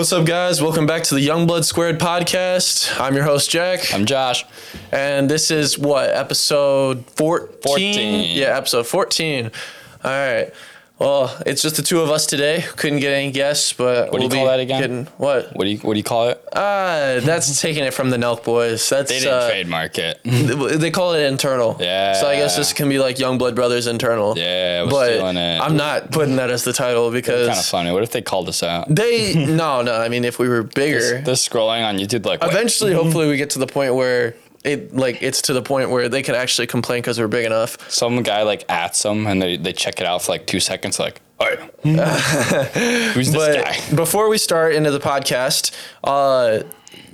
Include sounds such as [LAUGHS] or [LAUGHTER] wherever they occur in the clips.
What's up, guys? Welcome back to the Youngblood Squared podcast. I'm your host, Jack. I'm Josh. And this is what, episode 14? 14. Yeah, episode 14. All right. Well, it's just the two of us today. Couldn't get any guests, but What do you call that again? Getting, what? What do you what do you call it? Uh, that's [LAUGHS] taking it from the Nelk Boys. That's They didn't uh, trademark it. [LAUGHS] They call it internal. Yeah. So I guess this can be like Young Blood Brothers internal. Yeah, we're but stealing it. I'm not putting that as the title because kind of funny. What if they called us out? they [LAUGHS] no no. I mean, if we were bigger, They're scrolling on YouTube like wait, eventually, hopefully, we get to the point where it like it's to the point where they can actually complain because we're big enough. some guy like ats them and they, they check it out for like two seconds like, all right, [LAUGHS] who's this But guy? [LAUGHS] before we start into the podcast, uh,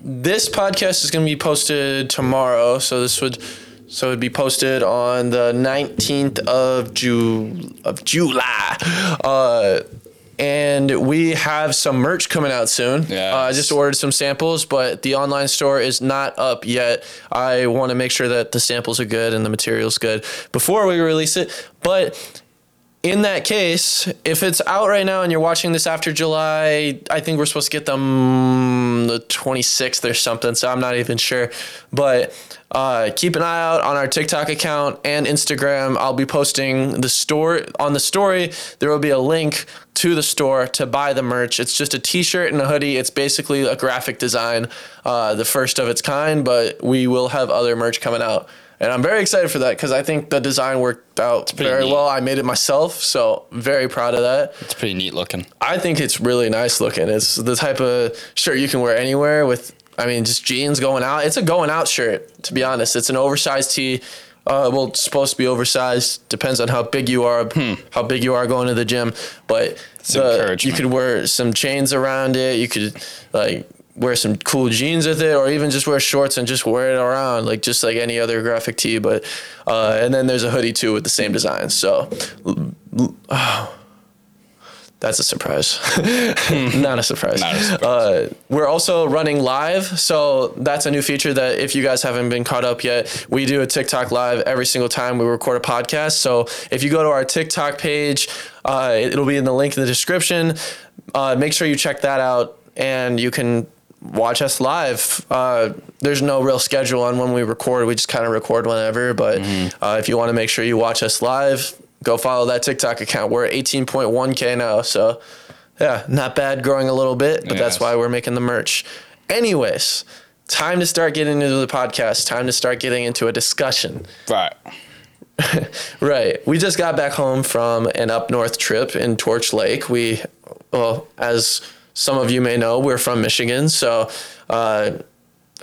this podcast is going to be posted tomorrow. So this would so it'd be posted on the nineteenth of Ju of July. Uh, and we have some merch coming out soon. Yes. Uh, I just ordered some samples, but the online store is not up yet. I want to make sure that the samples are good and the material's good before we release it. But in that case, if it's out right now and you're watching this after July, I think we're supposed to get them the 26th or something. So I'm not even sure. But uh, keep an eye out on our TikTok account and Instagram. I'll be posting the store on the story. There will be a link to the store to buy the merch. It's just a T-shirt and a hoodie. It's basically a graphic design, uh, the first of its kind. But we will have other merch coming out. And I'm very excited for that because I think the design worked out very neat. well. I made it myself, so very proud of that. It's pretty neat looking. I think it's really nice looking. It's the type of shirt you can wear anywhere with, I mean, just jeans going out. It's a going out shirt, to be honest. It's an oversized tee. Uh, well, it's supposed to be oversized. Depends on how big you are, how big you are going to the gym. But the, you could wear some chains around it. You could like wear some cool jeans with it, or even just wear shorts and just wear it around, like just like any other graphic tee. But uh, and then there's a hoodie too with the same design. So. [SIGHS] That's a surprise. [LAUGHS] Not a surprise. Not a surprise. Uh, we're also running live. So that's a new feature that if you guys haven't been caught up yet, we do a TikTok live every single time we record a podcast. So if you go to our TikTok page, uh, it'll be in the link in the description. Uh, make sure you check that out and you can watch us live. Uh, there's no real schedule on when we record. We just kind of record whenever. But uh, if you want to make sure you watch us live, go follow that TikTok account. We're at 18.1K now. So, yeah, not bad growing a little bit, but that's why we're making the merch. Anyways, time to start getting into the podcast. Time to start getting into a discussion. Right. [LAUGHS] Right. We just got back home from an up north trip in Torch Lake. We, well, as some of you may know, we're from Michigan. So, uh,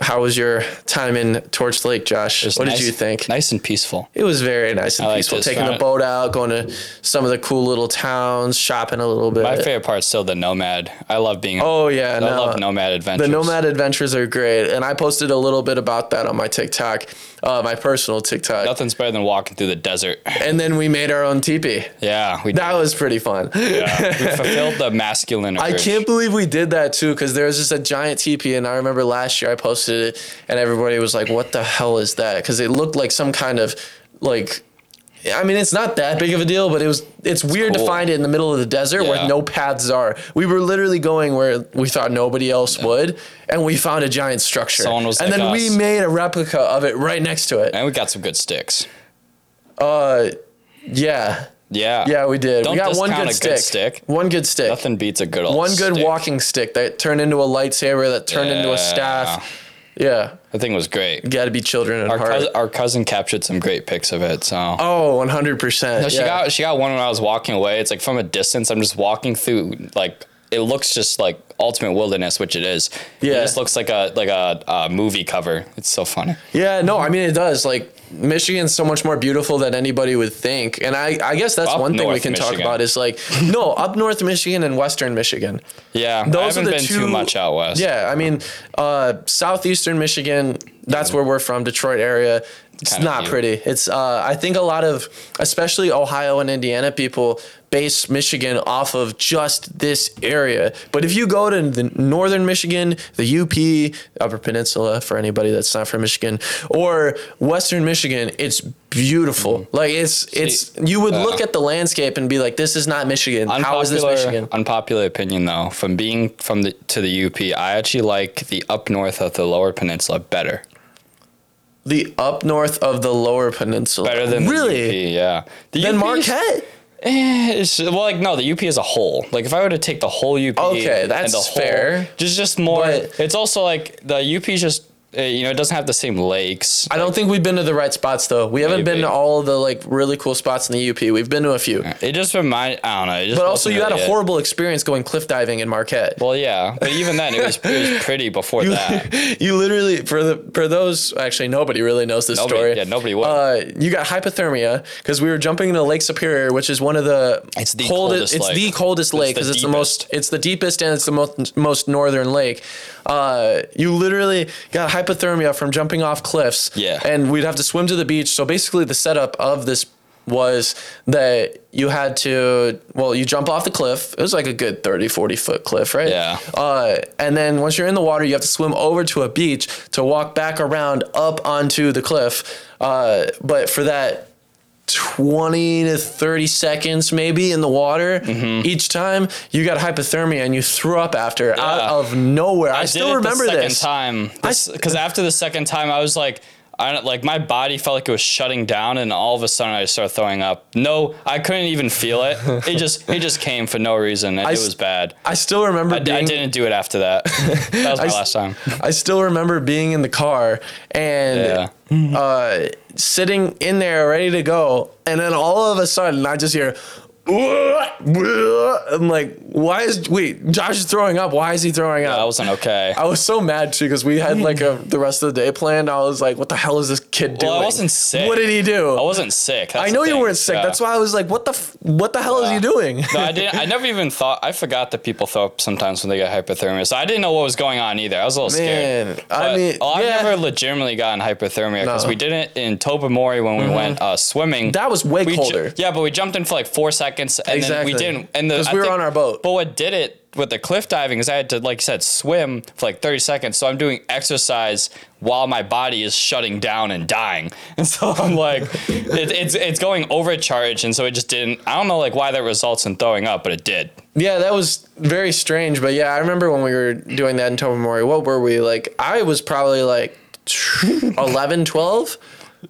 how was your time in Torch Lake, Josh? What nice- did you think? Nice and peaceful. It was very nice and I peaceful. it. Taking the boat out, going to some of the cool little towns, shopping a little bit. My favorite part's still the nomad. I love being. Oh yeah, I no. love nomad adventures. The nomad adventures are great, and I posted a little bit about that on my TikTok, uh, my personal TikTok. Nothing's better than walking through the desert. And then we made our own teepee. Yeah, we That was pretty fun. yeah, we fulfilled the masculine. [LAUGHS] I can't believe we did that too, because there was just a giant teepee, and I remember last year I posted it, and everybody was like, "What the hell is that?" Because it looked like some kind of like. I mean, it's not that big of a deal, but it was. It's weird to cool. find it in the middle of the desert where no paths are. We were literally going where we thought nobody else would, and we found a giant structure. Someone was and like then we made a replica of it right next to it. And we got some good sticks. Uh, yeah, Yeah. yeah, we did. Don't we got one good stick. stick. One good stick. Nothing beats a good old one good stick. walking stick that turned into a lightsaber that turned into a Yeah. staff. Yeah, The thing was great. got to be children at Our heart. cousin, our cousin captured some great pics of it. So oh, 100%. No, she yeah. got she got one when I was walking away. It's like from a distance. I'm just walking through like it looks just like ultimate wilderness, which it is. Yeah. It just looks like a like a, a movie cover. It's so funny. yeah, no, I mean, it does. Like, Michigan's so much more beautiful than anybody would think. And I, I guess that's Up one thing we can talk about is like, no, up north Michigan and western Michigan. Yeah. Those are haven't the been two, too much out west. Yeah, I mean, uh, southeastern Michigan. That's where we're from, Detroit area. It's not pretty. It's uh, I think a lot of especially Ohio and Indiana people base Michigan off of just this area. But if you go to the northern Michigan, the UP, Upper Peninsula for anybody that's not from Michigan, or western Michigan, it's beautiful. Mm-hmm. Like it's it's you would look at the landscape and be like, this is not Michigan. How is this Michigan? Unpopular opinion though, from being from the to the UP, I actually like the up north of the lower peninsula better. The up north of the lower peninsula. Better than really the UP, yeah. The Then UP is- Marquette. Eh, well, like no, the UP as a whole. Like if I were to take the whole UP, Okay, and that's the whole, fair. Just just more. But- it's also like the UP just uh, you know it doesn't have the same lakes. I don't think we've been to the right spots though. We haven't been Maybe. to all of the like really cool spots in the UP. We've been to a few. It just remind I don't know. It just But also, wasn't you had a really it. horrible experience going cliff diving in Marquette. Well, yeah, but even then, it was, it was pretty before [LAUGHS] that. [LAUGHS] you literally for the for those actually nobody really knows this Nobody- story. yeah, nobody would. Uh, you got hypothermia because we were jumping into Lake Superior, which is one of the It's the coldest. it's lake. the coldest It's lake the because it's the most. It's the deepest and it's the most most northern lake. Uh, you literally got hypothermia from jumping off cliffs. Yeah. and we'd have to swim to the beach. So basically, the setup of this was that you had to well you jump off the cliff it was like a good 30 40 foot cliff right Yeah. uh, and then once you're in the water you have to swim over to a beach to walk back around up onto the cliff uh, but for that 20 to 30 seconds maybe in the water Mm-hmm. each time you got hypothermia and you threw up after out of nowhere i, I still did it remember the second this time because after the second time I was like. I don't, like my body felt like it was shutting down, and all of a sudden I started throwing up. No, I couldn't even feel it. [LAUGHS] It just it just came for no reason, and I it was bad. i still remember I, being, didn't do it after that. [LAUGHS] that was my s- last time. I still remember being in the car and Yeah. uh, sitting in there ready to go, and then all of a sudden I just hear. I'm like, why is wait? Josh is throwing up. Why is he throwing up? That wasn't okay. I was so mad too because we had like a the rest of the day planned. I was like, what the hell is this kid doing? Well, I wasn't sick. What did he do? I wasn't sick. That's I the know you thing. weren't sick. Yeah. That's why I was like, what the f- what the hell is he doing? no, I didn't. I [LAUGHS] never even thought. I forgot that people throw up sometimes when they get hypothermia. So I didn't know what was going on either. I was a little Man, scared. I But- mean, oh, I've yeah. never legitimately gotten hypothermia because No. Mm-hmm. we did it in Tobermory when we went uh, swimming. That was way We ju- colder. yeah, but we jumped in for like four seconds and then Exactly. we didn't. And the 'Cause I we were on our boat. But what did it with the cliff diving is I had to, like you said, swim for like 30 seconds. So I'm doing exercise while my body is shutting down and dying. [LAUGHS] And so I'm like, [LAUGHS] it, it's it's going overcharged, and so it just didn't. I don't know like why that results in throwing up, but it did. Yeah, that was very strange. But yeah, I remember when we were doing that in Tobermory. What were we like? I was probably like [LAUGHS] 11, 12.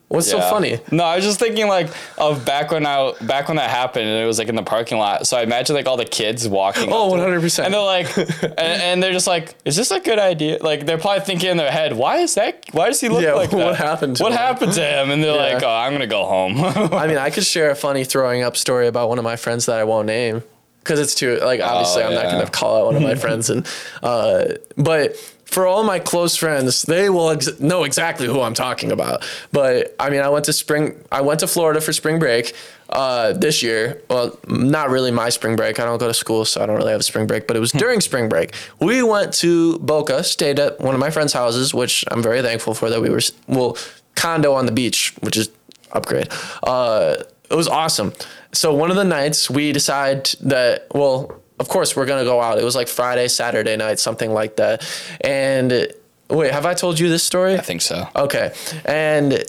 What's so funny? No, I was just thinking like of back when I back when that happened and it was like in the parking lot. So I imagine like all the kids walking. Oh, up to it, 100%. And they're like, [LAUGHS] and, and they're just like, is this a good idea? Like they're probably thinking in their head, why is that? Why does he look Yeah, like that? what happened to what him?" happened to him? And they're Yeah. like, oh, I'm gonna go home. [LAUGHS] I mean, I could share a funny throwing up story about one of my friends that I won't name because it's too like obviously I'm not Oh, gonna call out one of my [LAUGHS] friends and uh, but for all my close friends, they will ex- know exactly who I'm talking about. But I mean, I went to spring. I went to Florida for spring break uh, this year. Well, not really my spring break. I don't go to school, so I don't really have a spring break. But it was during spring break. We went to Boca, stayed at one of my friends' houses, which I'm very thankful for. That we were well condo on the beach, which is upgrade. Uh, it was awesome. So one of the nights we decide that well, of course we're gonna go out. It was like Friday, Saturday night, something like that. And wait, have I told you this story? I think so. Okay. And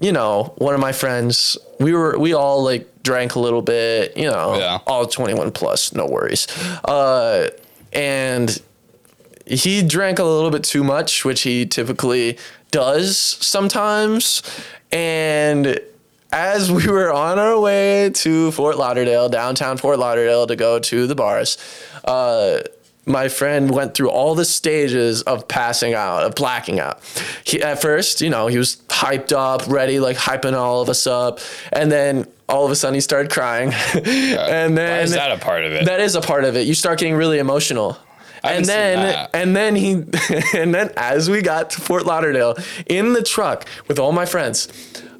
you know, one of my friends, we were we all like drank a little bit, you know, Yeah. all 21 plus, no worries. Uh and he drank a little bit too much, which he typically does sometimes. And as we were on our way to Fort Lauderdale, downtown Fort Lauderdale, to go to the bars, uh, my friend went through all the stages of passing out, of blacking out. He, at first, you know, he was hyped up, ready, like hyping all of us up. And then all of a sudden he started crying. [LAUGHS] and then Why is that a part of it? that is a part of it. You start getting really emotional. And then that. and then he [LAUGHS] and then as we got to Fort Lauderdale in the truck with all my friends,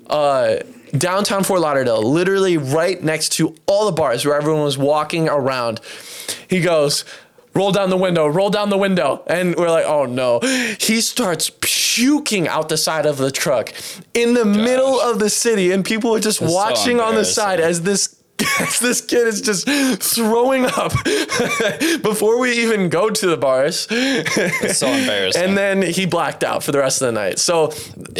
uh downtown Fort Lauderdale, literally right next to all the bars where everyone was walking around. He goes, roll down the window, roll down the window. And we're like, oh no. He starts puking out the side of the truck in the middle of the city. And people are just That's so watching on the side as this. This kid is just throwing up [LAUGHS] before we even go to the bars. It's so embarrassing. And then he blacked out for the rest of the night. So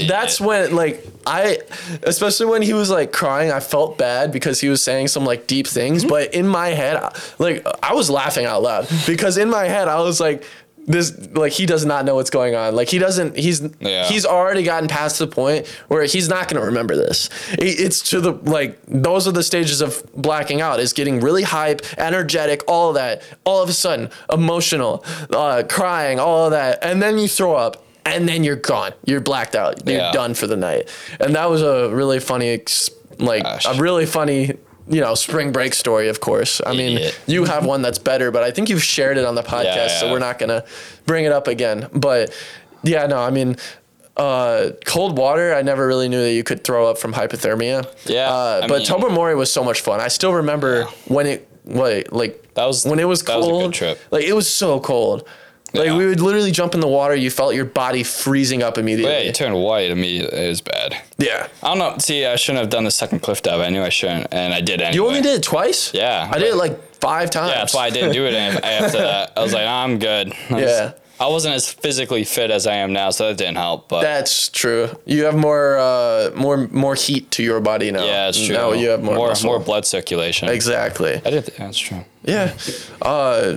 that's when, like, I, especially when he was like crying, I felt bad because he was saying some like deep things. Mm-hmm. But in my head, like, I was laughing out loud because in my head, I was like, this like he does not know what's going on. Like he doesn't. He's Yeah. he's already gotten past the point where he's not going to remember this. It- It's to the like those are the stages of blacking out. Is getting really hype, energetic, all of that. All of a sudden, emotional, uh, crying, all of that, and then you throw up. And then you're gone. You're blacked out. You're Yeah. done for the night. And that was a really funny, ex- like Gosh. a really funny, you know, spring break story. Of course. I mean, Idiot. you have one that's better, but I think you've shared it on the podcast, so yeah. we're not gonna bring it up again. But yeah, no, I mean, uh, cold water. I never really knew that you could throw up from hypothermia. Yeah, uh, but mean- Tobermory was so much fun. I still remember when it, wait, like That was- when it was that was a cold. trip. Like it was so cold. Like Yeah. we would literally jump in the water. You felt your body freezing up But immediately. yeah, you turned white immediately. It was bad. yeah. I don't know. See, I shouldn't have done the second cliff dive. I knew I shouldn't, and I did anyway. You only did it twice. Yeah, I did it like five times. Yeah, that's why I didn't do it [LAUGHS] after that. I was like, I'm good. I was- Yeah. I wasn't as physically fit as I am now, so that didn't help. But That's true. You have more, uh, more, more heat to your body now. yeah, it's true. Now you have more, more, muscle. more blood circulation. Exactly. I did. That's true. Yeah. Uh,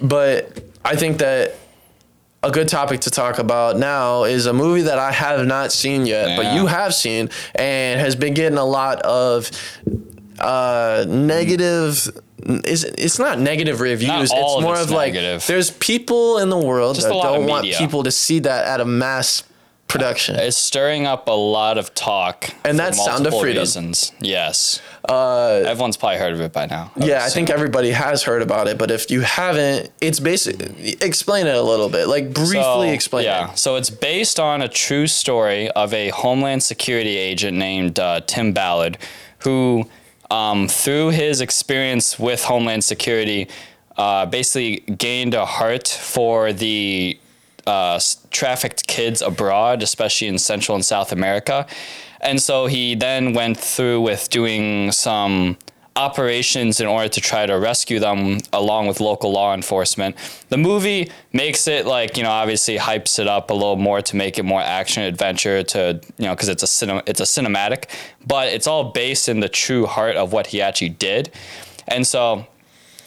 but I think that a good topic to talk about now is a movie that I have not seen yet, but you have seen and has been getting a lot of uh, negative. Is it's not negative reviews. all it's of more it's of like negative. there's people in the world Just that of don't want media. people to see that at a mass production. It's stirring up a lot of talk. And that's Sound of Freedom. Reasons. Yes. Uh, Everyone's probably heard of it by now. Yeah, I think everybody has heard about it, but if you haven't, it's basic. Explain it a little bit, like briefly So, explain yeah. it. So it's based on a true story of a Homeland Security agent named uh, Tim Ballard, who, um, through his experience with Homeland Security, uh, basically gained a heart for the uh, trafficked kids abroad, especially in Central and South America. And so he then went through with doing some operations in order to try to rescue them along with local law enforcement. The movie makes it like, you know, obviously hypes it up a little more to make it more action adventure to, you know, cuz it's a cinema it's a cinematic, but it's all based in the true heart of what he actually did. And so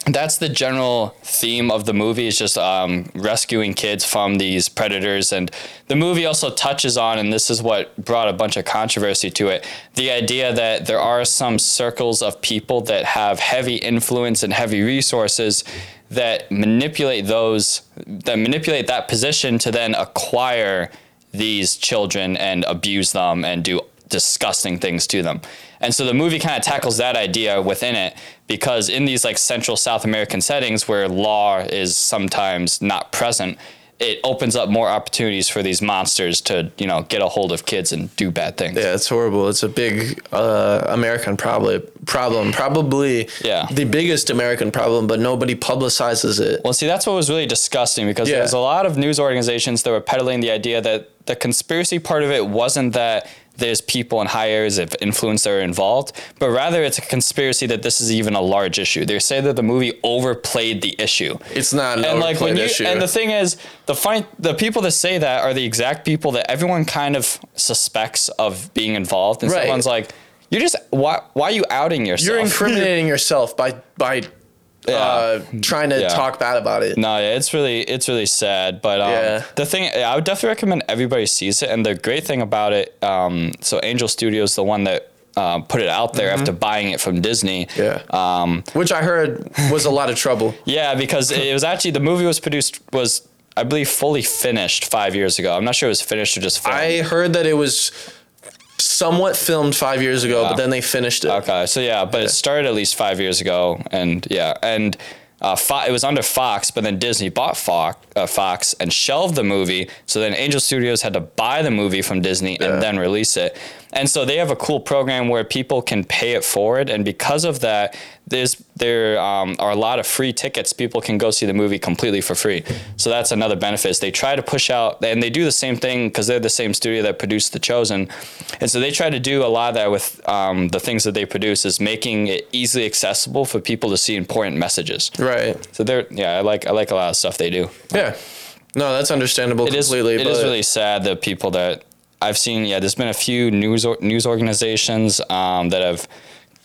that's the general theme of the movie is just um, rescuing kids from these predators and the movie also touches on and this is what brought a bunch of controversy to it the idea that there are some circles of people that have heavy influence and heavy resources that manipulate those that manipulate that position to then acquire these children and abuse them and do disgusting things to them. And so the movie kind of tackles that idea within it because in these like central South American settings where law is sometimes not present, it opens up more opportunities for these monsters to, you know, get a hold of kids and do bad things. Yeah, it's horrible. It's a big uh, American problem. Problem, probably Yeah. the biggest American problem, but nobody publicizes it. Well, see, that's what was really disgusting because Yeah. there's a lot of news organizations that were peddling the idea that the conspiracy part of it wasn't that there's people in high areas of influence that are involved, but rather it's a conspiracy that this is even a large issue. They say that the movie overplayed the issue. It's not an and like when overplayed you, issue. and the thing is, the fine, the people that say that are the exact people that everyone kind of suspects of being involved, and Right. someone's like, "You're just why? Why are you outing yourself? You're incriminating [LAUGHS] yourself by by uh, trying to Yeah. talk bad about it. No, yeah, it's really it's really sad. But um, Yeah. the thing I would definitely recommend everybody sees it. And the great thing about it, um, so Angel Studios, the one that uh, put it out there after buying it from Disney. Mm-hmm. Yeah. Um, Which I heard was a lot of trouble. [LAUGHS] yeah, because it was actually the movie was produced was I believe fully finished five years ago. I'm not sure it was finished or just filmed. I heard that it was somewhat filmed five years ago, Yeah. but then they finished it. Okay, so yeah, but it started at least five years ago, and yeah, and uh, Fo- it was under Fox, but then Disney bought Fox, uh, Fox and shelved the movie. So then Angel Studios had to buy the movie from Disney and then release it. And so they have a cool program where people can pay it forward, and because of that, there's there um, are a lot of free tickets. People can go see the movie completely for free. So that's another benefit. Is they try to push out, and they do the same thing because they're the same studio that produced The Chosen, and so they try to do a lot of that with um, the things that they produce is making it easily accessible for people to see important messages. Right. So they're yeah, I like I like a lot of stuff they do. Yeah. No, that's understandable It is completely. it but is really sad that people that I've seen. Yeah, there's been a few news or, news organizations um, that have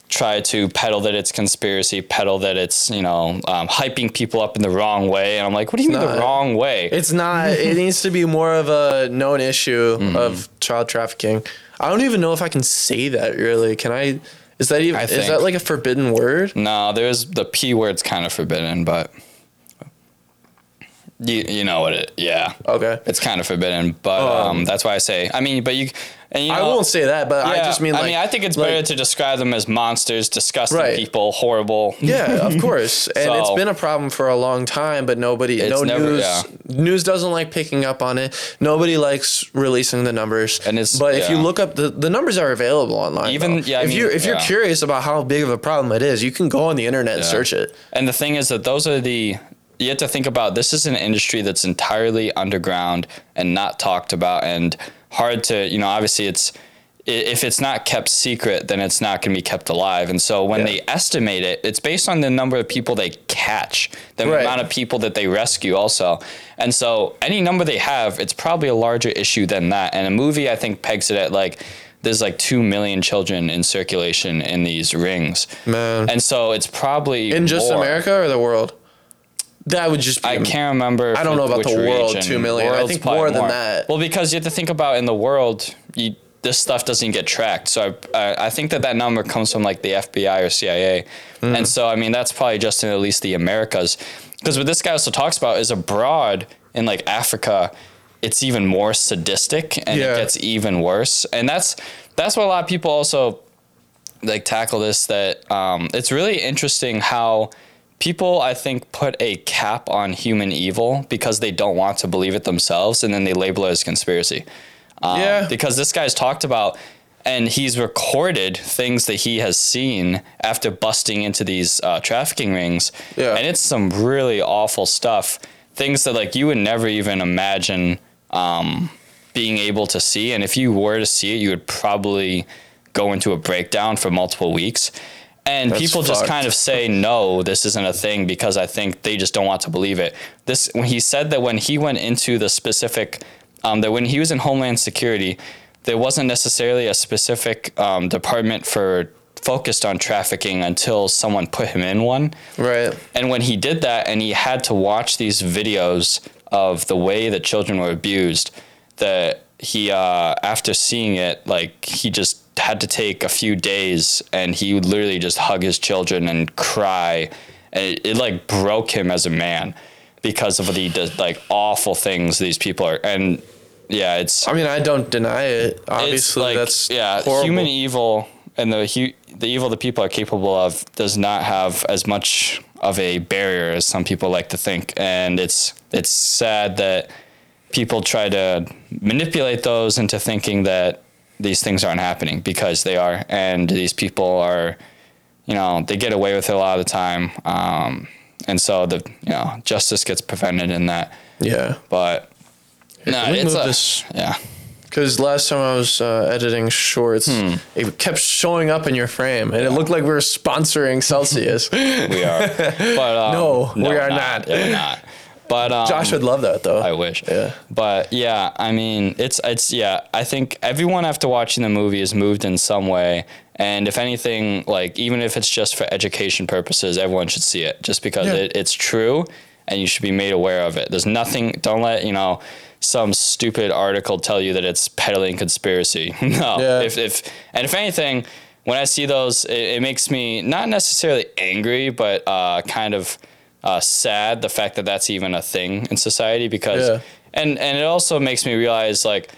tried to peddle that it's conspiracy, peddle that it's you know um, hyping people up in the wrong way, and I'm like, what do you mean not. the wrong way? It's not. it [LAUGHS] needs to be more of a known issue Mm-hmm. of child trafficking. I don't even know if I can say that. Really, can I? Is that even? Is that like a forbidden word? no, there's the p word's kind of forbidden, but you you know what it? Yeah, Okay. it's kind of forbidden, but um, Um, that's why I say. I mean, but you. And you know, I won't say that, but I just mean like. I mean, I think it's like- better to describe them as monsters, disgusting Right. people, horrible. Yeah, of [LAUGHS] course, and it's been a problem for a long time, but nobody, no never- news, yeah. news doesn't like picking up on it. Nobody likes releasing the numbers, And it's- but if you look up the the numbers are available online. Even- though. yeah, I if mean, you if you're yeah. curious about how big of a problem it is, you can go on the internet and search it. And the thing is that those are the you have to think about this is an industry that's entirely underground and not talked about and hard to you know obviously it's if it's not kept secret then it's not going to be kept alive and so when Yeah. they estimate it it's based on the number of people they catch the Right. amount of people that they rescue also and so any number they have it's probably a larger issue than that and a movie i think pegs it at like there's like 2 million children in circulation in these rings Man. and so it's probably In just more. America or the world? That would just be. I can't remember. I don't know about the world, region. two million. I think probably more than that. Well, because you have to think about in the world, you, this stuff doesn't get tracked. So I, I, I think that that number comes from like the FBI or CIA, Hmm. and so I mean that's probably just in at least the Americas, because what this guy also talks about is abroad in like Africa, it's even more sadistic and Yeah. it gets even worse, and that's that's what a lot of people also like tackle this that um, it's really interesting how people i think put a cap on human evil because they don't want to believe it themselves and then they label it as conspiracy. Um, Yeah. because this guy's talked about and he's recorded things that he has seen after busting into these uh, trafficking rings. Yeah. and it's some really awful stuff. Things that like you would never even imagine um, being able to see. And if you were to see it you would probably go into a breakdown for multiple weeks and That's people just fucked. kind of say no this isn't a thing because i think they just don't want to believe it this when he said that when he went into the specific um, that when he was in homeland security there wasn't necessarily a specific um, department for focused on trafficking until someone put him in one Right. and when he did that and he had to watch these videos of the way that children were abused, that he uh, after seeing it, like he just had to take a few days and he would literally just hug his children and cry. And it, it like broke him as a man because of the, like awful things these people are and yeah, it's I mean, I don't deny it. Obviously, like that's yeah, horrible. human evil and the hu- the evil that people are capable of does not have as much of a barrier as some people like to think, and it's it's sad that people try to manipulate those into thinking that these things aren't happening because they are, and these people are, you know, they get away with it a lot of the time, um, and so the you know justice gets prevented in that, Yeah. but. No, it's a, this- yeah. Because last time I was uh, editing shorts, Hmm. it kept showing up in your frame, and it looked like we were sponsoring Celsius. We are, [LAUGHS] but um, No, we we're are not. Yeah, we're not. But um, Josh would love that, though. I wish. Yeah. But yeah, I mean, it's it's yeah. I think everyone after watching the movie is moved in some way, and if anything, like even if it's just for education purposes, everyone should see it, just because Yeah. it, it's true, and you should be made aware of it. There's nothing. Don't let you know some stupid article tell you that it's peddling conspiracy. [LAUGHS] no. Yeah. If if and if anything, when I see those, it, it makes me not necessarily angry, but uh, kind of uh, sad the fact that that's even a thing in society because Yeah. and and it also makes me realize like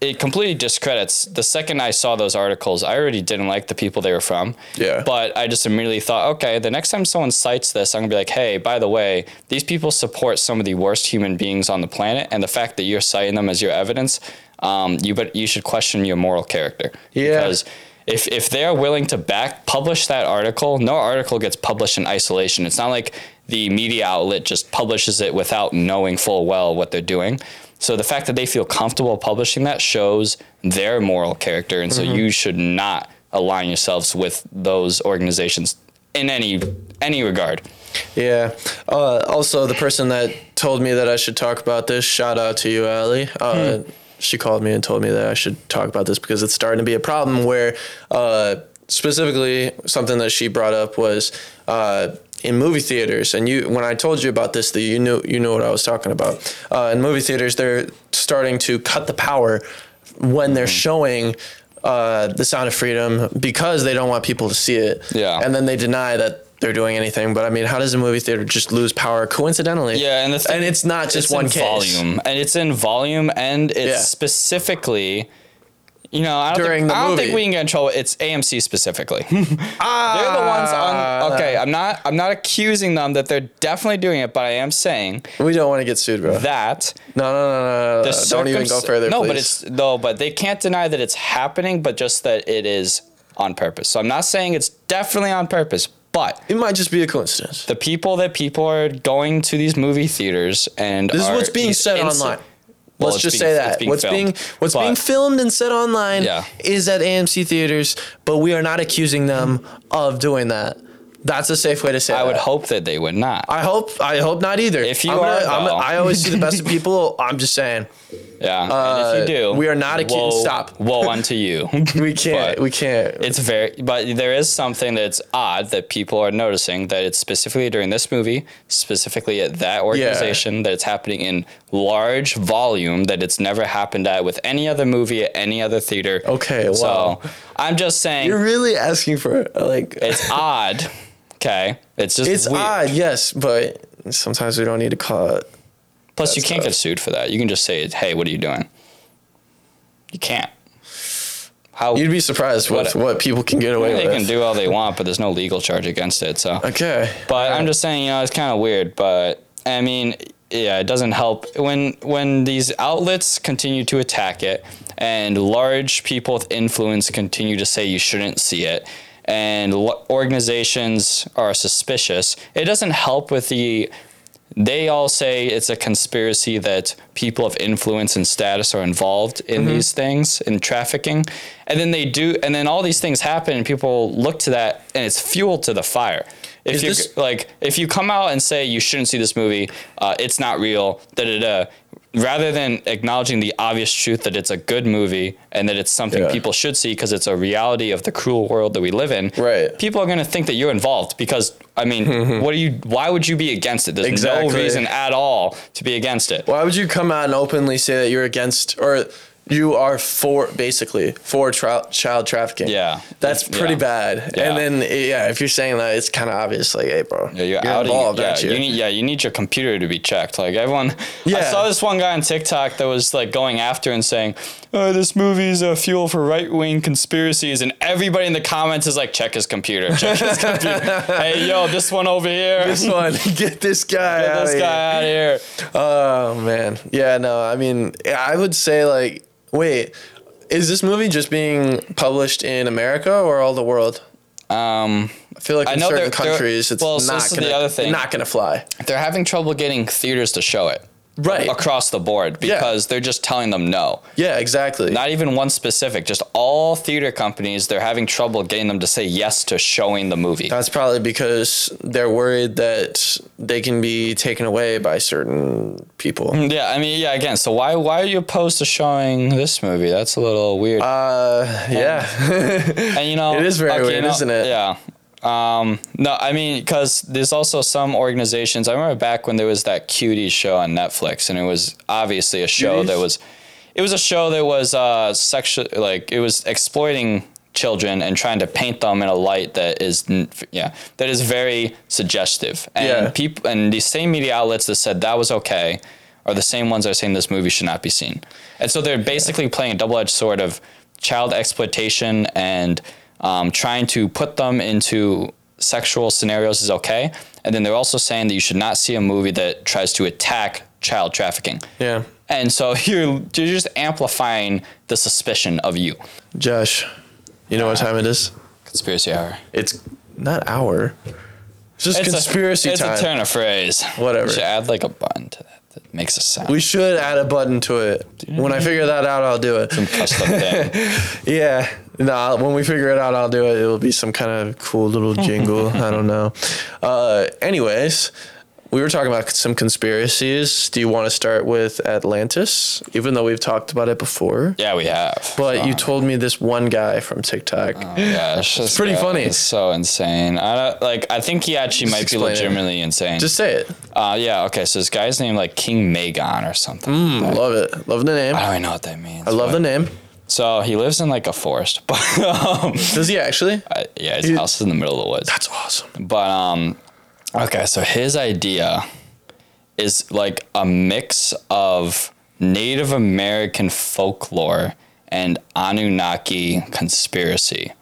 it completely discredits the second I saw those articles I already didn't like the people they were from Yeah. but I just immediately thought okay the next time someone cites this I'm gonna be like hey by the way these people support some of the worst human beings on the planet and the fact that you're citing them as your evidence um, you but you should question your moral character. Yeah. Because if if they're willing to back publish that article, no article gets published in isolation. It's not like the media outlet just publishes it without knowing full well what they're doing. So the fact that they feel comfortable publishing that shows their moral character, and so you should not align yourselves with those organizations in any any regard. Yeah. Uh, also, the person that told me that I should talk about this, shout out to you, Ali. Uh, She called me and told me that I should talk about this because it's starting to be a problem where, uh, specifically, something that she brought up was uh, in movie theaters. And you, when I told you about this, that you knew you knew what I was talking about. Uh, in movie theaters, they're starting to cut the power when they're showing. Uh, the Sound of Freedom because they don't want people to see it. Yeah. And then they deny that they're doing anything. But I mean, how does a movie theater just lose power coincidentally? Yeah, and the thing- and it's not just it's one case. volume, and it's in volume, and it's Yeah. specifically. You know, I don't, During think, I don't think we can get in trouble. It's AMC specifically. [LAUGHS] they're the ones on. Ah. Okay, I'm not. I'm not accusing them that they're definitely doing it, but I am saying We don't want to get sued, bro. that no, no, no, no, no. Don't even go further. No, please. but it's no, but they can't deny that it's happening, but just that it is on purpose. So I'm not saying it's definitely on purpose, but it might just be a coincidence. the people that people are going to these movie theaters and This is what's being said online. Well, Let's just being- say that being what's filmed. being what's being filmed and said online Yeah. is at AMC theaters, but we are not accusing them of doing that. That's a safe way to say. I would hope that they would not. I hope. I hope not either. If you I'm are, though. I always see the best of [LAUGHS] people. I'm just saying Yeah, and Uh, if you do, we are not a woe, stop. Woe unto you. [LAUGHS] we can't. But- we can't. It's very, but there is something that's odd that people are noticing that it's specifically during this movie, specifically at that organization, that it's happening in large volume, that it's never happened at with any other movie at any other theater. Okay, wow. So I'm just saying You're really asking for like. it's [LAUGHS] odd. Okay, it's just It's weird. odd, yes, but sometimes we don't need to call it. Plus, you can't tough. get sued for that. You can just say, "Hey, what are you doing?" You can't. How You'd be surprised what What- what people can get away they with. They can do all they want, but there's no legal charge against it. So, Okay, but I'm just saying, you know, it's kind of weird. But I mean, yeah, it doesn't help when when these outlets continue to attack it, and large people with influence continue to say you shouldn't see it, and organizations are suspicious. It doesn't help with the they all say it's a conspiracy that people of influence and status are involved in Mm-hmm. these things in trafficking and then they do and then all these things happen and people look to that and it's fuel to the fire if you this- like if you come out and say you shouldn't see this movie uh, it's not real da da da rather than acknowledging the obvious truth that it's a good movie and that it's something Yeah. people should see because it's a reality of the cruel world that we live in Right. people are going to think that you're involved because i mean [LAUGHS] what do you why would you be against it there's Exactly. no reason at all to be against it why would you come out and openly say that you're against or you are for basically for tra- child trafficking? Yeah. that's Yeah. pretty bad. Yeah. And then yeah, if you're saying that, it's kind of obvious. Like, hey, bro, Yeah, you're, out involved, yeah, aren't you? you need yeah, you need your computer to be checked. Like everyone, yeah. I Yeah. saw this one guy on TikTok that was like going after and saying, oh, "This movie is a fuel for right wing conspiracies," and everybody in the comments is like, "Check his computer, check his [LAUGHS] computer." hey, yo, this one over here, this [LAUGHS] one, [LAUGHS] get this guy. get this here. guy out of here. Oh man, yeah, no, I mean, I would say like, wait, is this movie just being published in America or all the world? Um, I feel like I in know certain they're- they're- countries, it's well, so not this is gonna, the other thing. not gonna fly. they're having trouble getting theaters to show it Right. across the board Yeah. because they're just telling them no. Yeah, exactly. Not even one specific, just all theater companies, they're having trouble getting them to say yes to showing the movie. That's probably because they're worried that they can be taken away by certain people. [LAUGHS] Yeah, I mean, yeah. Again, so why why are you opposed to showing this movie? That's a little weird. Uh, yeah. and you know, [LAUGHS] it is very okay, you weird, know- isn't it? Yeah. Um, no, I mean, because there's also some organizations. I remember back when there was that cutie show on Netflix, and it was obviously a show Cuties? that was, it was a show that was uh sexual, like it was exploiting children and trying to paint them in a light that is, yeah, that is very suggestive. And Yeah. people and these same media outlets that said that was okay are the same ones that are saying this movie should not be seen. And so they're basically playing a double edged sword of child exploitation and um, trying to put them into sexual scenarios is okay. And then they're also saying that you should not see a movie that tries to attack child trafficking. Yeah. and so [LAUGHS] you're you're just amplifying the suspicion of you. Josh, you know what time it is? Conspiracy hour. It's not hour. It's just conspiracy a, it's time. a turn of phrase. Whatever. You should add like a button to that that makes a sound. we should add a button to it. When I figure that out, I'll do it. Some custom thing. [LAUGHS] Yeah. Nah, when we figure it out, I'll do it. It'll be some kind of cool little [LAUGHS] jingle. I don't know. Uh, anyways, we were talking about some conspiracies. Do you want to start with Atlantis? Even though we've talked about it before. Yeah, we have. But you told me this one guy from TikTok. Yeah, it's just pretty funny. It's so insane. I don't, like. I think he actually might be explain it. legitimately insane. Just say it. uh, yeah. Okay. So this guy's name like King Magon or something. Mm, love it. Love the name. I don't even know what that means. I love the name. So he lives in like a forest, [LAUGHS] but um, Does he actually? I- yeah, his He- house is in the middle of the woods. That's awesome. But um, okay, so his idea is like a mix of Native American folklore and Anunnaki conspiracy,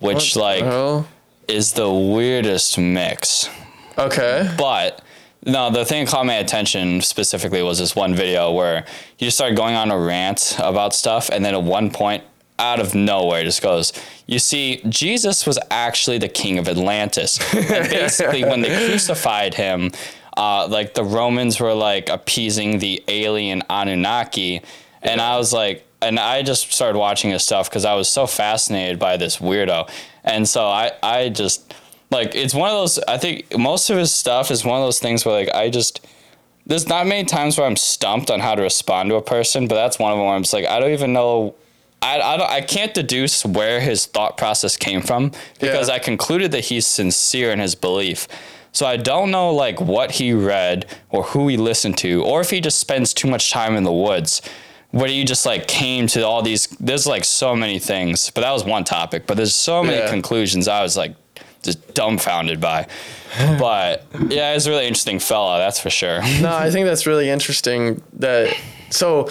which like Oh. is the weirdest mix. Okay. But no, the thing that caught my attention specifically was this one video where he just started going on a rant about stuff, and then at one point, out of nowhere, just goes, "You see, Jesus was actually the king of Atlantis, and [LAUGHS] basically, when they crucified him." Uh, like the Romans were like appeasing the alien Anunnaki, and I was like, and I just started watching his stuff because I was so fascinated by this weirdo, and so I I just like it's one of those i think most of his stuff is one of those things where like i just there's not many times where i'm stumped on how to respond to a person but that's one of them where i'm just like i don't even know I, I, don't, I can't deduce where his thought process came from because Yeah. I concluded that he's sincere in his belief. So I don't know like what he read or who he listened to or if he just spends too much time in the woods where he just like came to all these there's like so many things but that was one topic but there's so many Yeah. conclusions I was like just dumbfounded by. [LAUGHS] But yeah, he's a really interesting fella, that's for sure. [LAUGHS] no, I think that's really interesting. That so,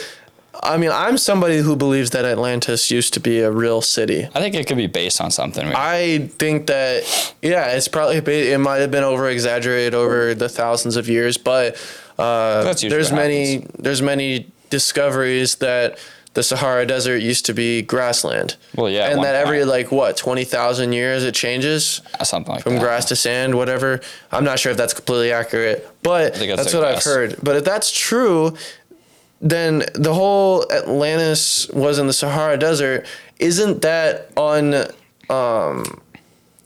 I mean, I'm somebody who believes that Atlantis used to be a real city. I think it could be based on something. I think that yeah, it's probably ba- it might have been over exaggerated over the thousands of years, but uh, there's many there's many discoveries that the Sahara Desert used to be grassland. Well, yeah, and that every like what twenty thousand years it changes something like from that. grass to sand, whatever. I'm not sure if that's completely accurate, but that's what I've heard. But if that's true, then the whole Atlantis was in the Sahara Desert. Isn't that on? Um,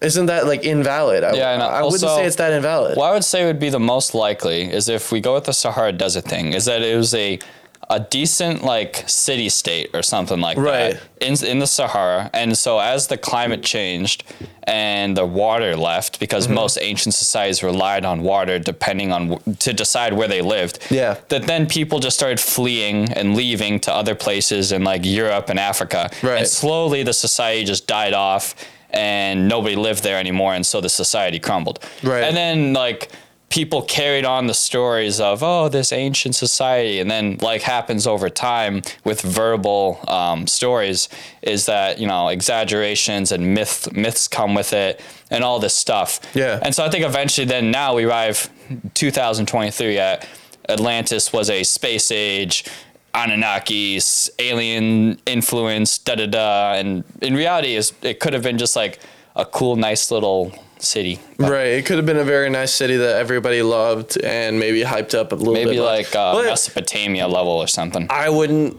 isn't that like invalid? I, Yeah, I know. I wouldn't say it's that invalid. What I would say would be the most likely is if we go with the Sahara Desert thing, is that it was a a decent like city state or something like Right. that in in the Sahara, and so as the climate changed and the water left, because Mm-hmm. most ancient societies relied on water depending on to decide where they lived. Yeah. That then people just started fleeing and leaving to other places in like Europe and Africa, Right. and slowly the society just died off and nobody lived there anymore and so the society crumbled Right. and then like people carried on the stories of oh this ancient society. And then like happens over time with verbal um, stories is that you know exaggerations and myth myths come with it and all this stuff. Yeah. and so i think eventually then now we arrive 2023 at atlantis was a space age Anunnaki, s- alien influence, da da da, and in reality, is it could have been just like a cool, nice little city. Right. It could have been a very nice city that everybody loved and maybe hyped up a little bit. Maybe like uh, Mesopotamia level or something. I wouldn't.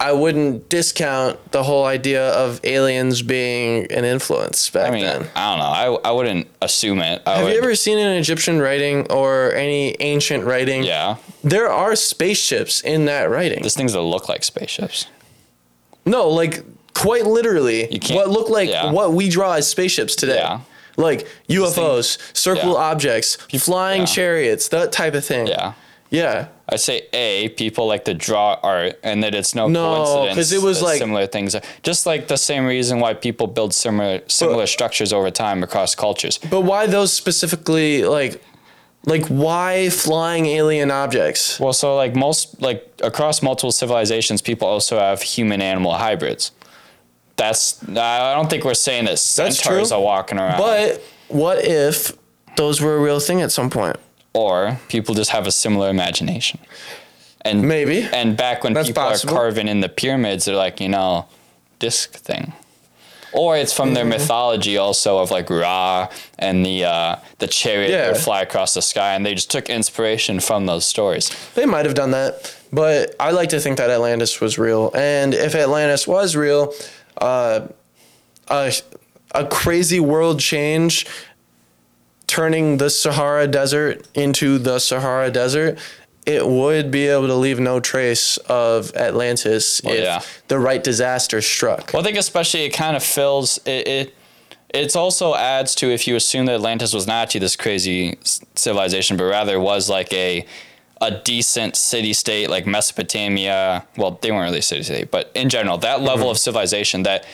I wouldn't discount the whole idea of aliens being an influence back I mean, then. I don't know. I, I wouldn't assume it. I Have would, you ever seen an Egyptian writing or any ancient writing? Yeah. There are spaceships in that writing. There's things that look like spaceships. No, like quite literally, You can't- what look like yeah. what we draw as spaceships today. Yeah. Like UFOs, circle yeah. objects, flying yeah. chariots, that type of thing. Yeah. Yeah. I'd say A, people like to draw art and that it's no, No, coincidence 'cause it was that like- similar things. Just like the same reason why people build similar similar structures over time across cultures. But why those specifically like like why flying alien objects? Well, so like most like across multiple civilizations, people also have human animal hybrids. That's I don't think we're saying that centaurs are walking around, But what if those were a real thing at some point? or people just have a similar imagination. And Maybe. And back when That's people possible. are carving in the pyramids, they're like, you know, disc thing. Or it's from their mythology also of like Ra and the uh, the chariot that would fly across the sky, and they just took inspiration from those stories. They might have done that, but I like to think that Atlantis was real. And if Atlantis was real, uh, a, a crazy world change, turning the Sahara Desert into the Sahara Desert, it would be able to leave no trace of Atlantis Well, if yeah. the right disaster struck. Well, I think especially it kind of fills it. it it's also adds to if you assume that Atlantis was not actually this crazy civilization, but rather was like a a decent city state like Mesopotamia. Well, they weren't really city state, but in general, that mm-hmm. level of civilization that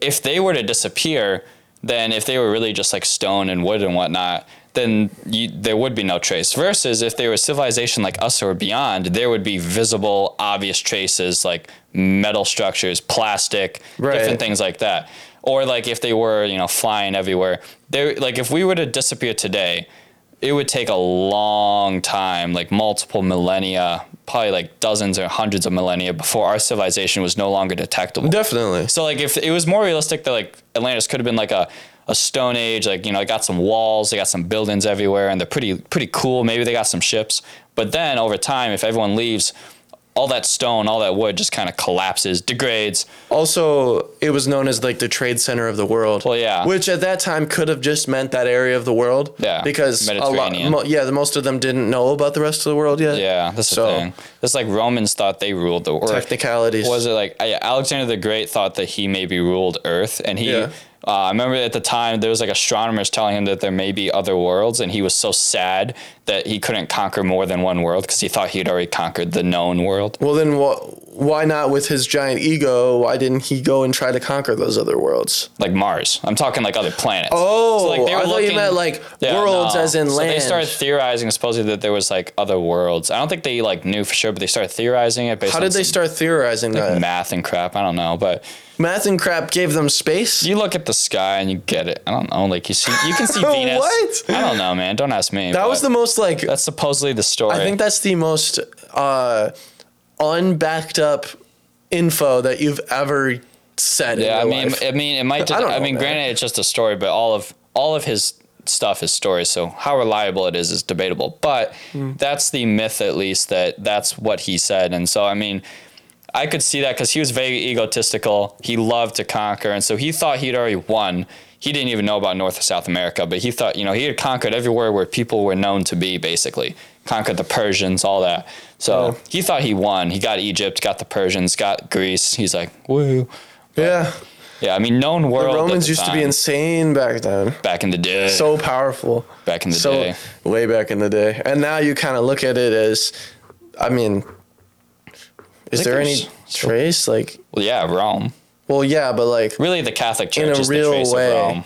if they were to disappear, then if they were really just like stone and wood and whatnot, then you, there would be no trace. Versus if they were a civilization like us or beyond, there would be visible, obvious traces like metal structures, plastic, Right. different things like that. Or like if they were, you know, flying everywhere. They like if we were to disappear today, it would take a long time, like multiple millennia, probably like dozens or hundreds of millennia before our civilization was no longer detectable. Definitely. So like if it was more realistic that like Atlantis could have been like a a stone age like you know they got some walls they got some buildings everywhere and they're pretty pretty cool maybe they got some ships but then over time if everyone leaves all that stone all that wood just kind of collapses degrades Also, it was known as like the trade center of the world. Well, yeah. Which at that time could have just meant that area of the world. Yeah, Because a lot, Mediterranean. mo- yeah, the most of them didn't know about the rest of the world yet. yeah that's So- the thing it's like romans thought they ruled the world Technicalities. was it like Alexander the Great thought that he maybe ruled Earth, and he. Yeah. Uh, I remember at the time there was like astronomers telling him that there may be other worlds, and he was so sad that he couldn't conquer more than one world because he thought he had already conquered the known world. Well, then wh- why not with his giant ego? Why didn't he go and try to conquer those other worlds? like Mars. I'm talking like other planets. Oh, like I thought you meant, like, worlds as in so They started theorizing supposedly that there was like other worlds. I don't think they like knew for sure, but they started theorizing it based How on did they start theorizing that? math and crap. I don't know, but Math and crap gave them space. you look at the sky and you get it. I don't know, like you see, you can see [LAUGHS] Venus. What? I don't know, man. Don't ask me. that was the most like. That's supposedly the story. I think that's the most uh, unbacked up info that you've ever said. Yeah, I mean, life. I mean, it might. Just, I I, don't know, mean, man. granted, it's just a story, but all of all of his stuff is stories. So how reliable it is is debatable. But Hmm. that's the myth, at least that that's what he said. And so, I mean, I could see that because he was very egotistical. He loved to conquer, and so he thought he'd already won. He didn't even know about North or South America, but he thought, you know, he had conquered everywhere where people were known to be, basically. Conquered the Persians, all that. So Yeah. he thought he won. He got Egypt, got the Persians, got Greece. He's like, woo. yeah, Yeah, I mean, known the world. at Romans the used to be insane back then. back in the day. So powerful. Back in the so, day. way back in the day, and now you kind of look at it as, I mean, is think there any trace? Like, well, yeah, Rome. well, yeah, but like Really, the Catholic Church In a is real the trace way.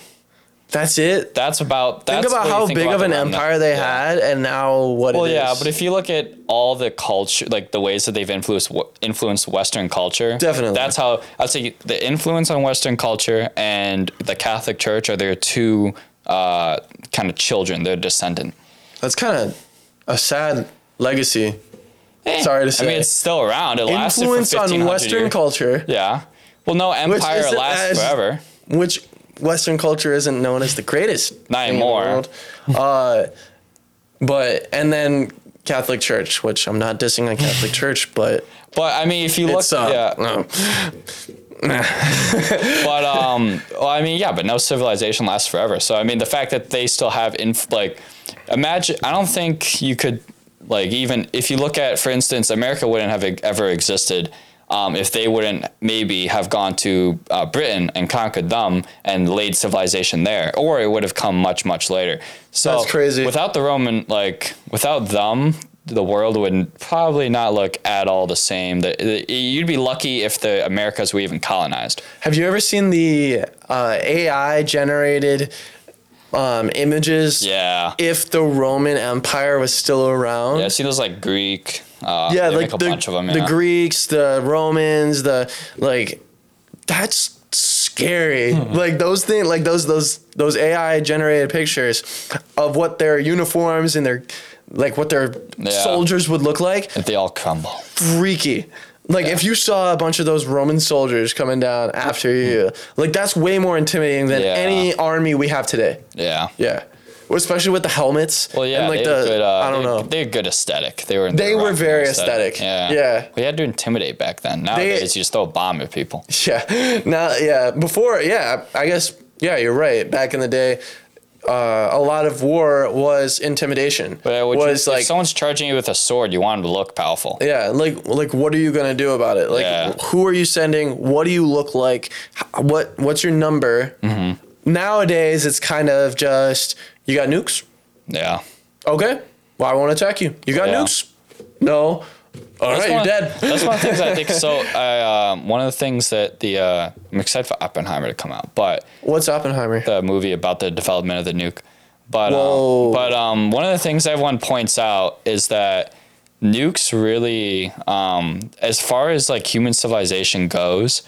That's it. That's about. That's think about how think big about of an empire they Yeah. had, and now what Well, it is. yeah, but if you look at all the culture, like the ways that they've influenced influenced Western culture, Definitely. that's how I'd say the influence on Western culture and the Catholic Church are their two uh, kind of children, their descendant. that's kind of a sad legacy. Eh, Sorry to say. I mean, it's still around. It lasted for Influence on Western years. culture, Yeah. Well, no empire lasts as- forever. which Western culture isn't known as the greatest Not in anymore. world. Uh, but and then Catholic Church, which I'm not dissing on Catholic [LAUGHS] Church, but But I mean, if you look, it's uh, yeah. no. [LAUGHS] But um, well, I mean, yeah, but no civilization lasts forever. So I mean, the fact that they still have inf- like, imagine. I don't think you could like even if you look at, for instance, America wouldn't have ever existed. Um, if they wouldn't maybe have gone to uh, Britain and conquered them and laid civilization there, or it would have come much much later. So That's crazy. Without the Roman, like without them, the world would probably not look at all the same. That you'd be lucky if the Americas were even colonized. Have you ever seen the uh, AI generated um, images? Yeah. If the Roman Empire was still around. Yeah, see those like Greek. Uh, yeah, like a the, them. the Yeah. Greeks, the Romans, the like that's scary. Hmm. Like those things like those those those AI generated pictures of what their uniforms and their like what their Yeah. soldiers would look like, If they all crumble. freaky. Like if you saw a bunch of those Roman soldiers coming down after you, like that's way more intimidating than Yeah. any army we have today. Yeah. Yeah, especially with the helmets. Well, yeah, and like they the good, uh, I don't they, know. They had good aesthetic. They were. They were were very their aesthetic. Yeah. Yeah. We had to intimidate back then. Nowadays, you just throw a bomb at people. [LAUGHS] Yeah. Now, yeah. Before, yeah. I guess, yeah. You're right. Back in the day, uh, a lot of war was intimidation. But uh, was you, like, if someone's charging you with a sword, you want them to look powerful. yeah, like, like, what are you gonna do about it? Like, Yeah. who are you sending? What do you look like? What, what's your number? Mm-hmm. Nowadays, it's kind of just you got nukes. Yeah. Okay. Well, I won't attack you. You got Yeah. nukes. No. All right, That's you're one- dead. That's one of the things I think. So, [LAUGHS] I, um, one of the things that the uh, I'm excited for Oppenheimer to come out, but What's Oppenheimer? the movie about the development of the nuke. But um, but um, one of the things everyone points out is that nukes really, um, as far as like human civilization goes,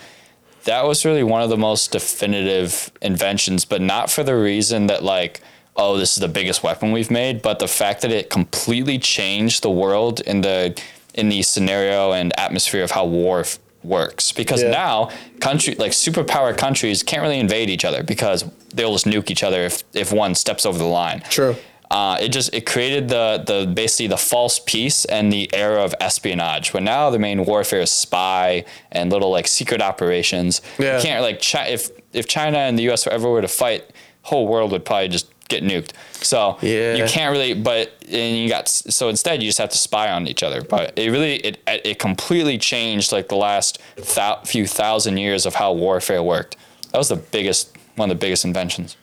that was really one of the most definitive inventions. But not for the reason that like, oh, this is the biggest weapon we've made, but the fact that it completely changed the world in the in the scenario and atmosphere of how war f- works. Because Yeah. now country like superpower countries can't really invade each other because they'll just nuke each other if if one steps over the line. True. Uh, it just it created the the basically the false peace and the era of espionage. When now the main warfare is spy and little like secret operations. Yeah. You can't like Chi- if if China and the U.S. ever were to fight, whole world would probably just get nuked. So Yeah. you can't really. But and you got so instead you just have to spy on each other. But it really it it completely changed like the last thou- few thousand years of how warfare worked. That was the biggest one of the biggest inventions.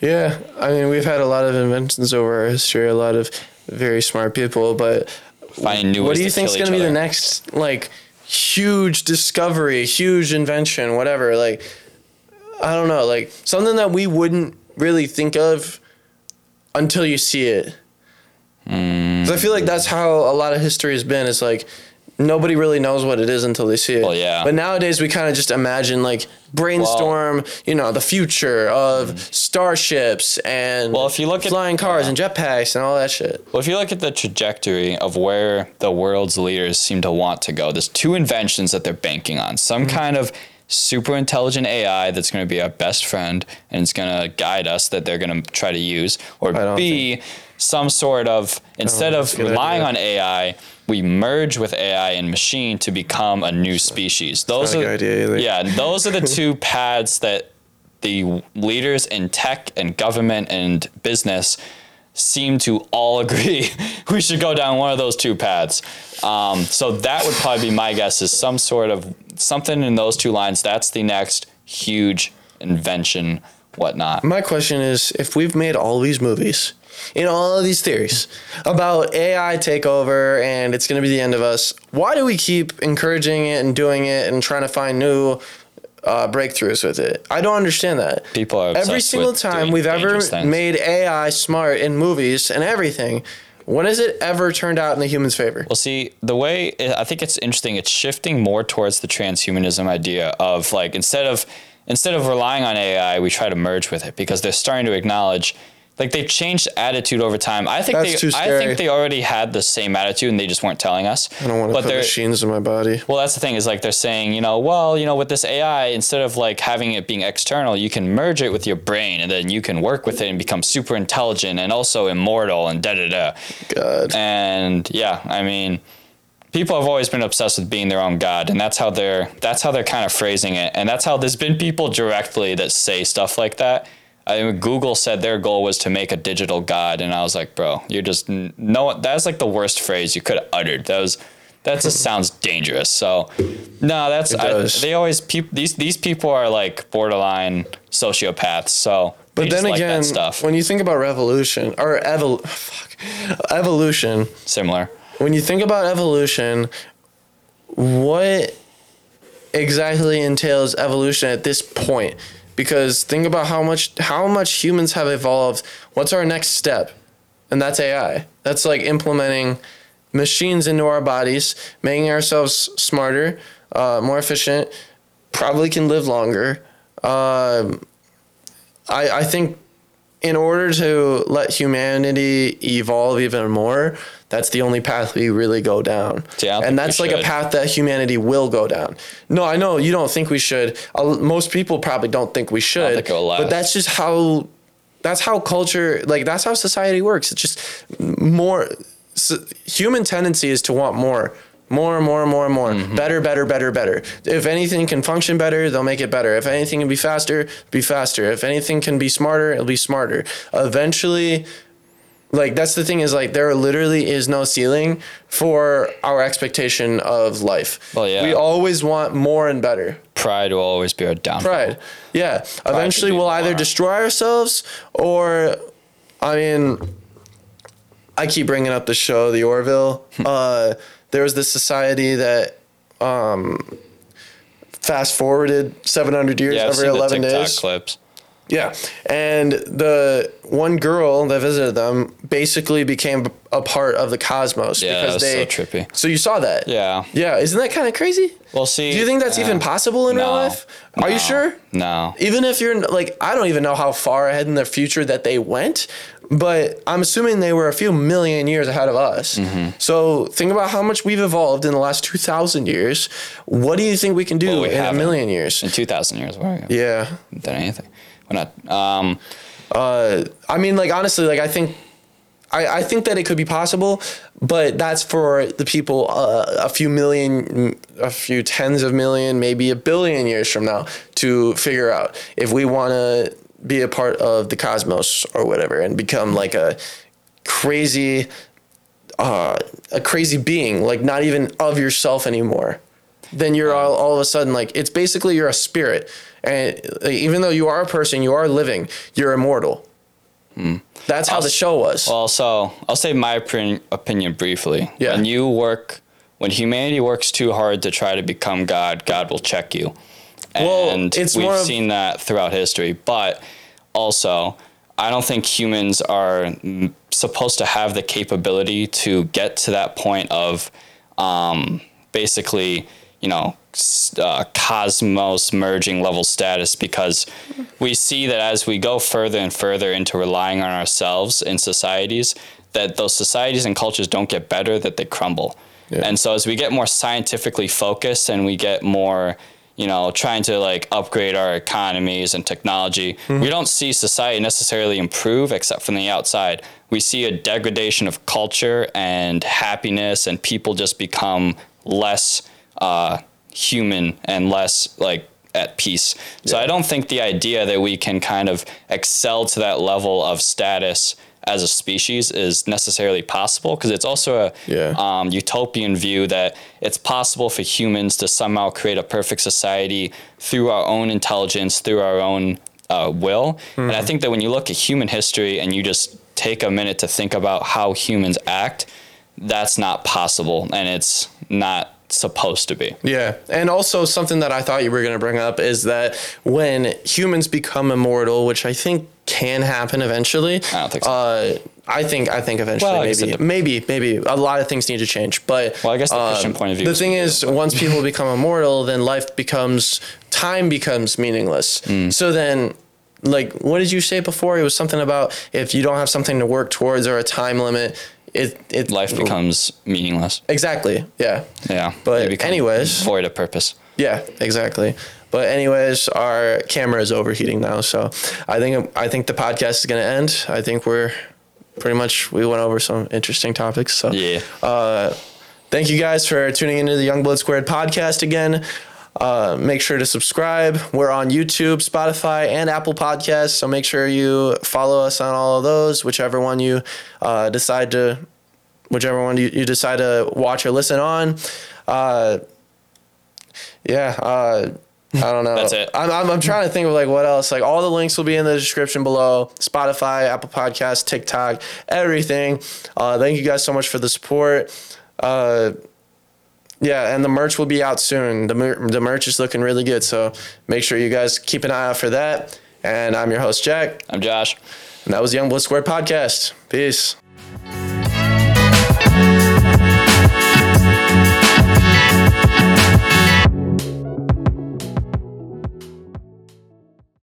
Yeah, I mean, we've had a lot of inventions over our history, a lot of very smart people, but Finding new what do you think is going to be the next like huge discovery, huge invention, whatever? Like, I don't know, like something that we wouldn't really think of until you see it. 'Cause I feel like that's how a lot of history has been. It's like nobody really knows what it is until they see it. Well, yeah. But nowadays we kind of just imagine like brainstorm, you know, the future of starships and. Well, if you look at- flying cars and jetpacks and all that shit. Well, if you look at the trajectory of where the world's leaders seem to want to go, there's two inventions that they're banking on. Some Mm-hmm. kind of super intelligent AI that's going to be our best friend and it's going to guide us that they're going to try to use, or I don't some sort of instead of that's a good relying idea. on AI, we merge with AI and machine to become a new species. Those are yeah, those are the two [LAUGHS] paths that the leaders in tech and government and business seem to all [LAUGHS] agree we should go down one of those two paths. Um, so that would probably be my guess is some sort of something in those two lines. That's the next huge invention, whatnot. My question is if we've made all these movies in all of these theories about AI takeover and it's going to be the end of us, why do we keep encouraging it and doing it and trying to find new uh, breakthroughs with it? I don't understand that. People are Every single time we've ever things. made AI smart in movies and everything, when has it ever turned out in the human's favor? Well, see, the way I think it's interesting, it's shifting more towards the transhumanism idea of like instead of instead of relying on AI, we try to merge with it because they're starting to acknowledge like they've changed attitude over time. I think That's they too I think they already had the same attitude and they just weren't telling us. I don't want to but put machines in my body. well, that's the thing is like they're saying, you know, well, you know, with this AI, instead of like having it being external, you can merge it with your brain and then you can work with it and become super intelligent and also immortal and da da da. God. And yeah, I mean, people have always been obsessed with being their own god, and that's how they're that's how they're kind of phrasing it, and that's how there's been people directly that say stuff like that. I mean, Google said their goal was to make a digital god, and I was like, bro, you're just no. That's like the worst phrase you could have uttered. That was that just [LAUGHS] sounds dangerous. So no, that's I, they always peop, these these people are like borderline sociopaths. So But then again, stuff when you think about revolution or evol- [SIGHS] fuck, evolution, similar. when you think about evolution, what exactly entails evolution at this point? Because think about how much how much humans have evolved. What's our next step? And that's AI. That's like implementing machines into our bodies, making ourselves smarter, uh, more efficient, probably can live longer. Um, I, I think in order to let humanity evolve even more, that's the only path we really go down. Yeah, and that's like a path that humanity will go down. No, I know you don't think we should. Most people probably don't think we should. think but that's just how. That's how culture, like that's how society works. It's just more. s human tendency is to want more, more, more, more, more, Mm-hmm. better, better, better, better. If anything can function better, they'll make it better. If anything can be faster, be faster. If anything can be smarter, it'll be smarter. Eventually, like that's the thing is like there literally is no ceiling for our expectation of life. Well, yeah. We always want more and better. Pride will always be our downfall. Pride. Yeah. Eventually we'll either destroy ourselves or I mean I keep bringing up the show The Orville. uh there was this society that um fast forwarded 700 years Yeah, every seen the 11 TikTok days. clips. Yeah. And the one girl that visited them basically became a part of the cosmos Yeah, because that's so trippy. So you saw that? Yeah. Yeah, isn't that kind of crazy? Well, see. Do you think that's even possible in real life? Are you sure? No. Even if you're like, I don't even know how far ahead in the future that they went, but I'm assuming they were a few million years ahead of us. Mm-hmm. So think about how much we've evolved in the last 2,000 years. What do you think we can do Well, we in a haven't. million years? In 2,000 years, we're Yeah. done anything. Not. Um, Uh, I mean, like honestly, like I think, I, I think that it could be possible, but that's for the people uh, a few million, a few tens of million, maybe a billion years from now to figure out if we want to be a part of the cosmos or whatever and become like a crazy, uh, a crazy being, like not even of yourself anymore. Then you're all, all of a sudden like it's basically you're a spirit, and even though you are a person, you are living, you're immortal. That's how I'll the show was. well, so I'll say my opinion, opinion briefly. Yeah. When you work, when humanity works too hard to try to become God, God will check you. Well, And it's we've of- seen that throughout history. But also, I don't think humans are mm, supposed to have the capability to get to that point of um, basically, you know, uh, cosmos merging level status because we see that as we go further and further into relying on ourselves in societies, that those societies and cultures don't get better, that they crumble. Yeah. And so as we get more scientifically focused and we get more, you know, trying to like upgrade our economies and technology, we don't see society necessarily improve except from the outside. We see a degradation of culture and happiness, and people just become less uh, human and less like at peace. So I don't think the idea that we can kind of excel to that level of status as a species is necessarily possible because it's also a Yeah. um, utopian view that it's possible for humans to somehow create a perfect society through our own intelligence, through our own uh, will. And I think that when you look at human history and you just take a minute to think about how humans act, that's not possible and it's not supposed to be. Yeah. And also something that I thought you were going to bring up is that when humans become immortal, which I think can happen eventually. I don't think so. Uh, I think I think eventually Well, maybe maybe maybe a lot of things need to change, but Well, I guess the um, Christian point of view The thing is, [LAUGHS] once people become immortal, then life becomes time becomes meaningless. Hmm. So then, like, what did you say before? It was something about if you don't have something to work towards or a time limit, it it Life becomes meaningless. exactly yeah Yeah. But anyways- void of purpose. yeah exactly. But anyways, our camera is overheating now, so I think I think the podcast is gonna end. I think we're pretty much we went over some interesting topics. So Yeah. uh, thank you guys for tuning into the Youngblood Squared podcast again. Uh, make sure to subscribe. We're on YouTube, Spotify, and Apple Podcasts. So make sure you follow us on all of those, whichever one you uh, decide to, whichever one you, you decide to watch or listen on. Uh, yeah. Uh, I don't know. [LAUGHS] That's it. I'm, I'm, I'm trying to think of like what else. Like all the links will be in the description below. Spotify, Apple Podcasts, TikTok, everything. Uh, thank you guys so much for the support. Yeah, and the merch will be out soon. The, mer- the merch is looking really good, so make sure you guys keep an eye out for that. And I'm your host, Jack. I'm Josh. And that was Youngblood Square Podcast. Peace.